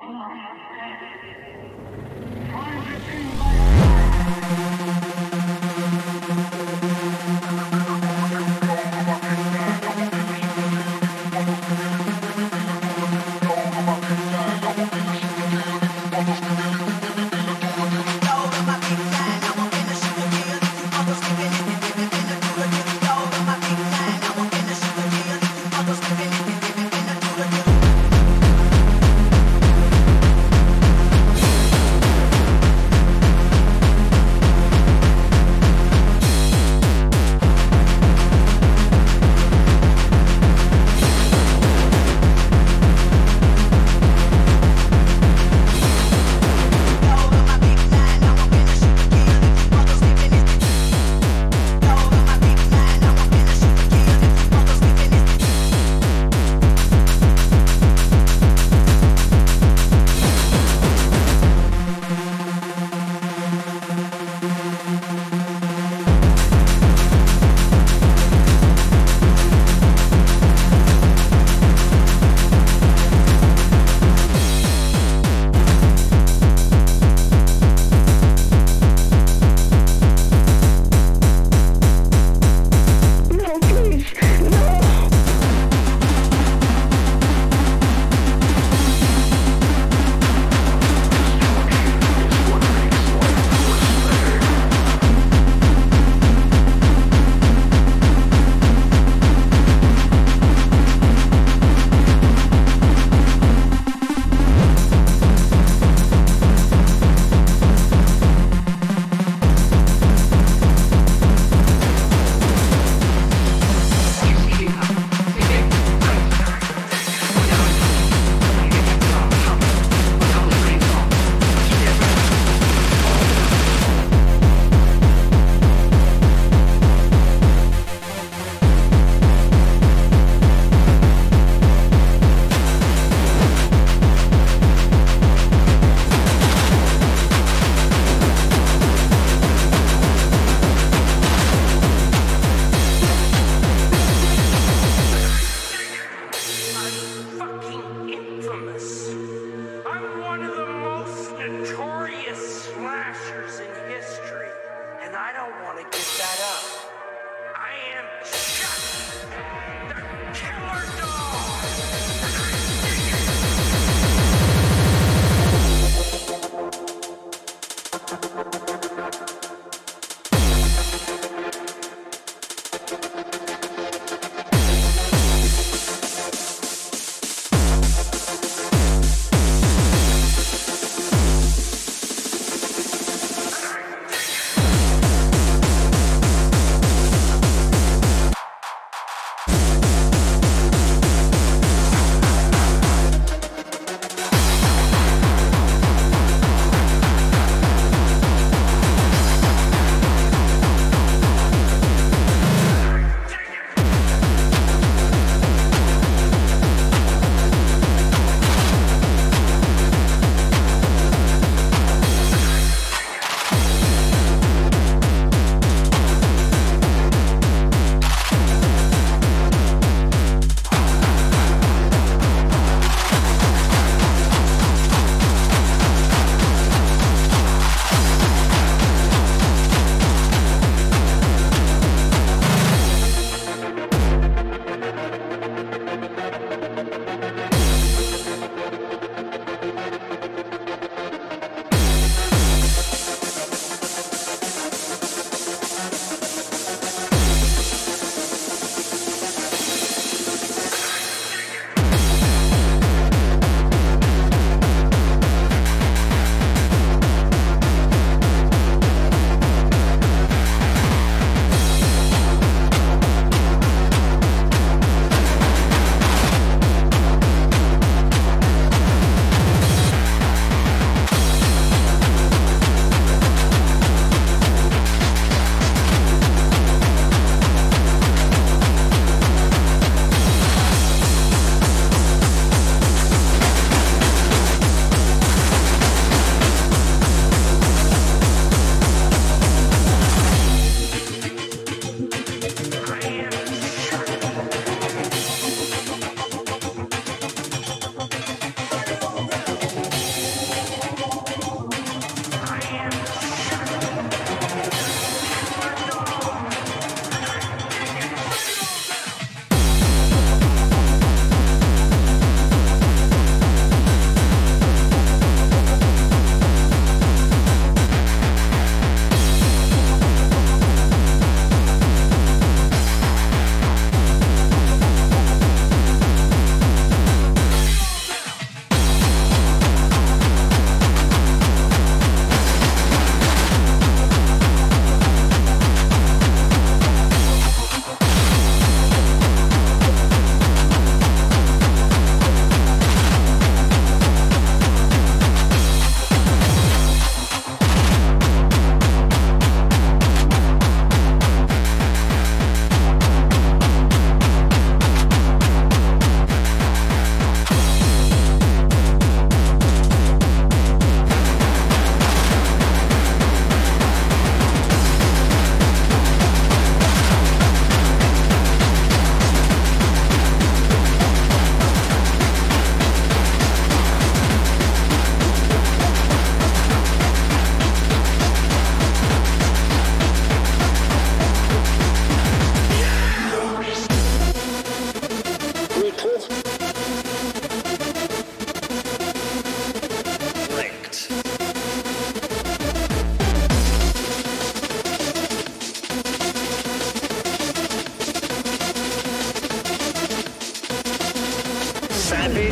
Thank you.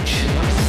page.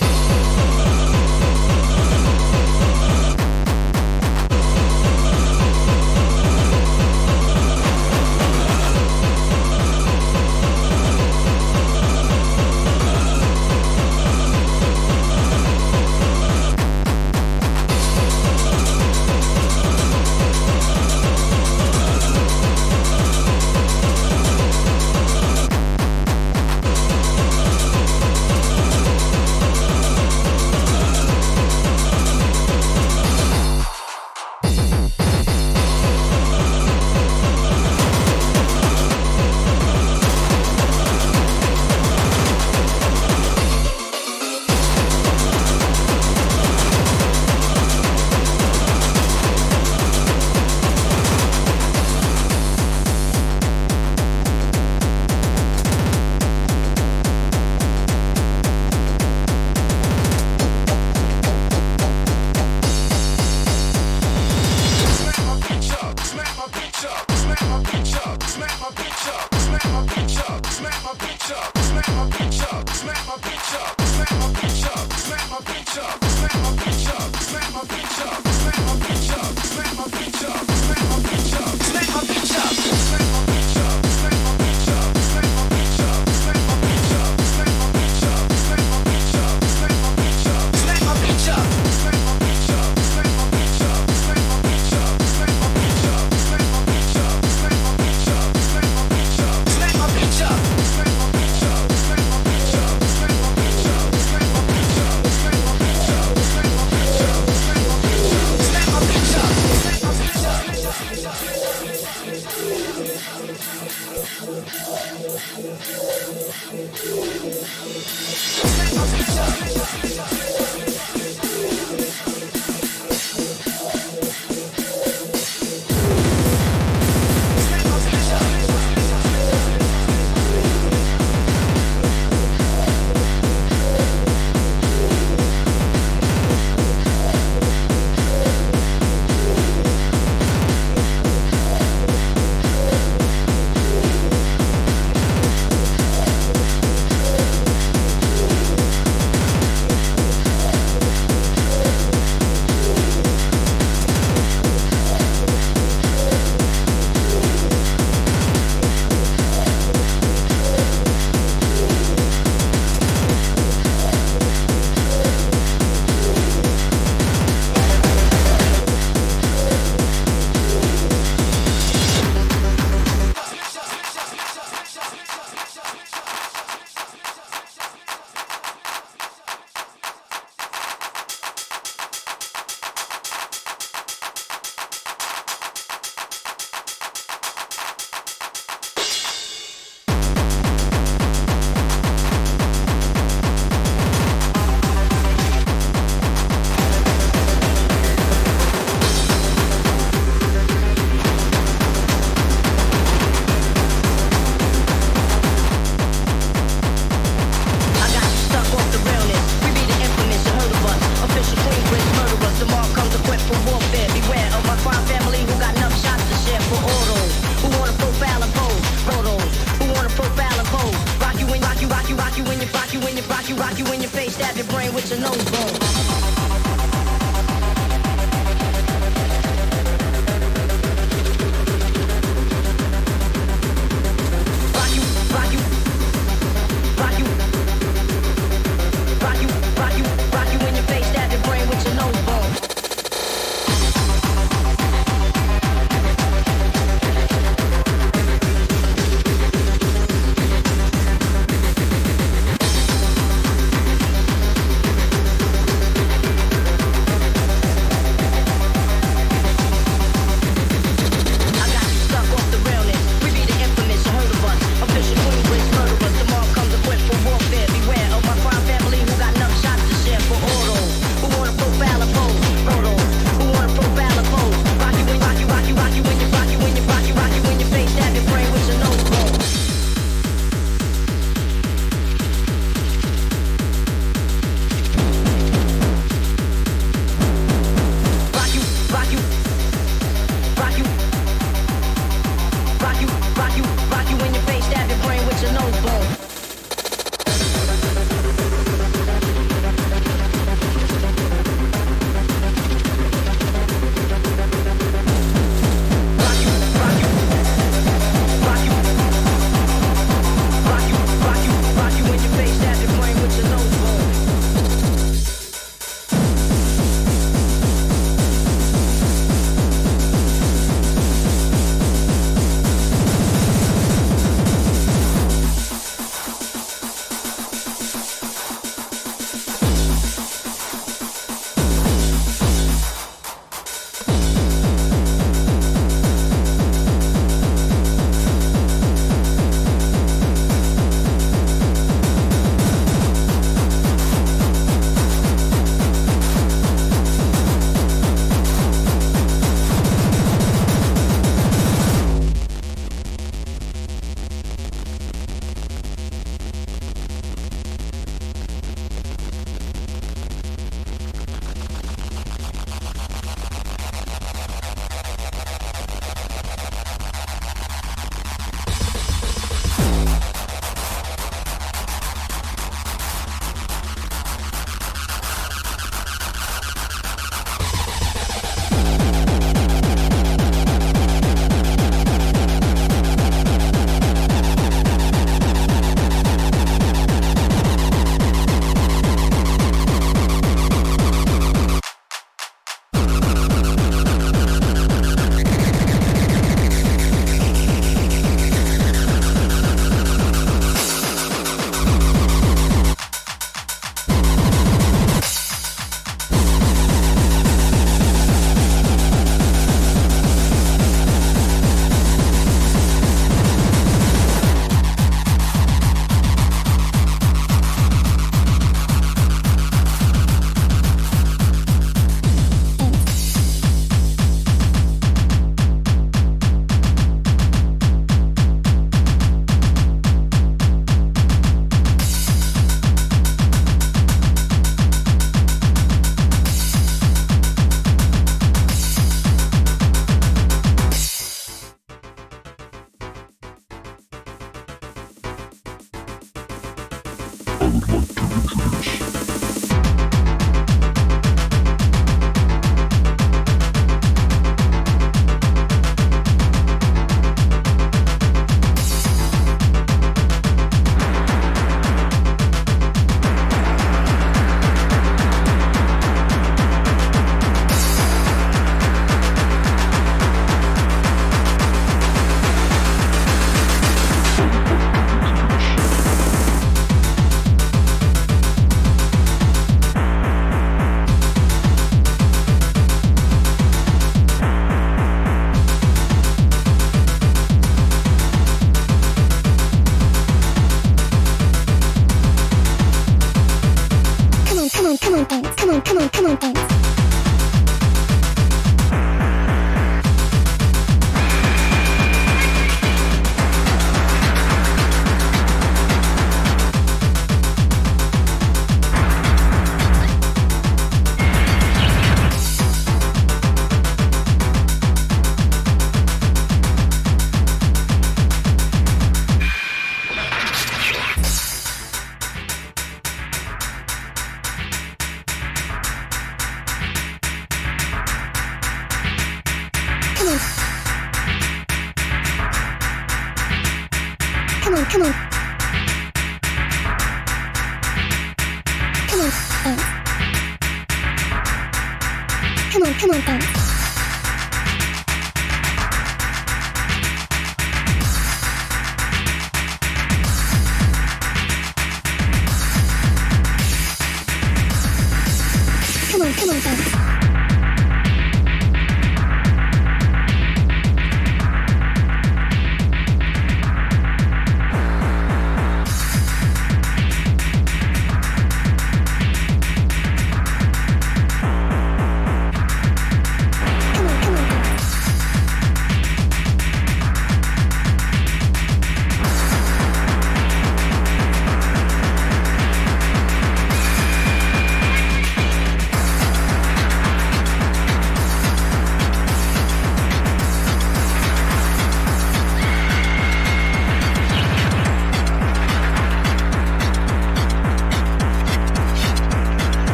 Música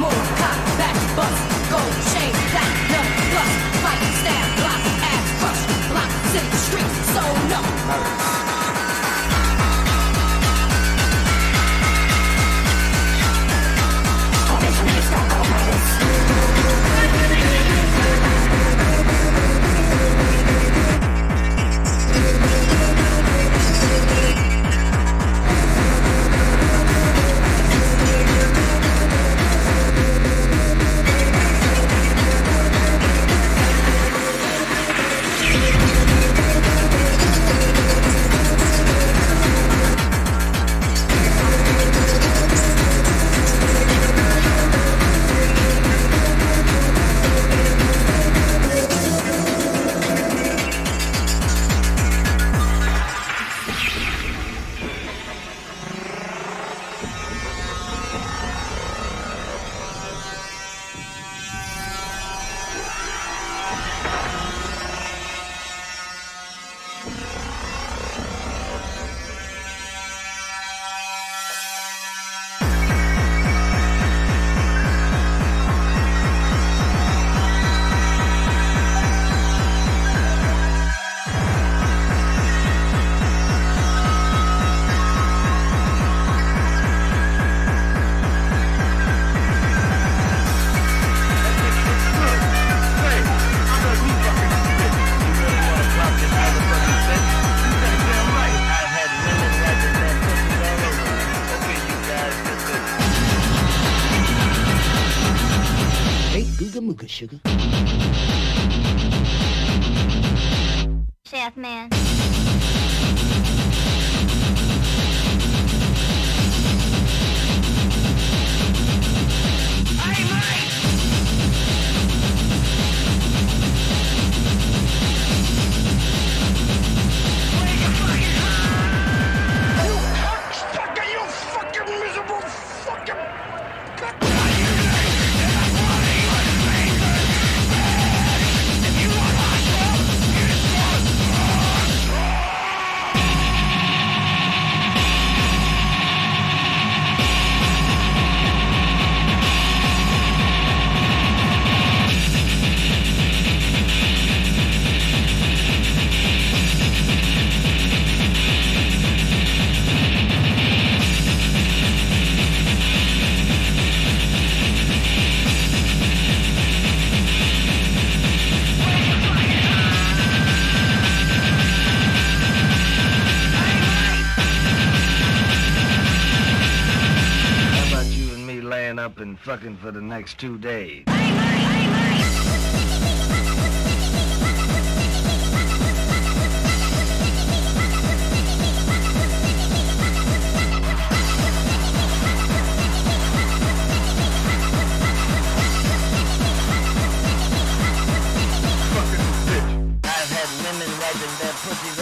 move, cock back, bust. Sugar. Chef man. How fucking for the next two days? I've had women wiping their pussies all over me. I've had women wiping their pussies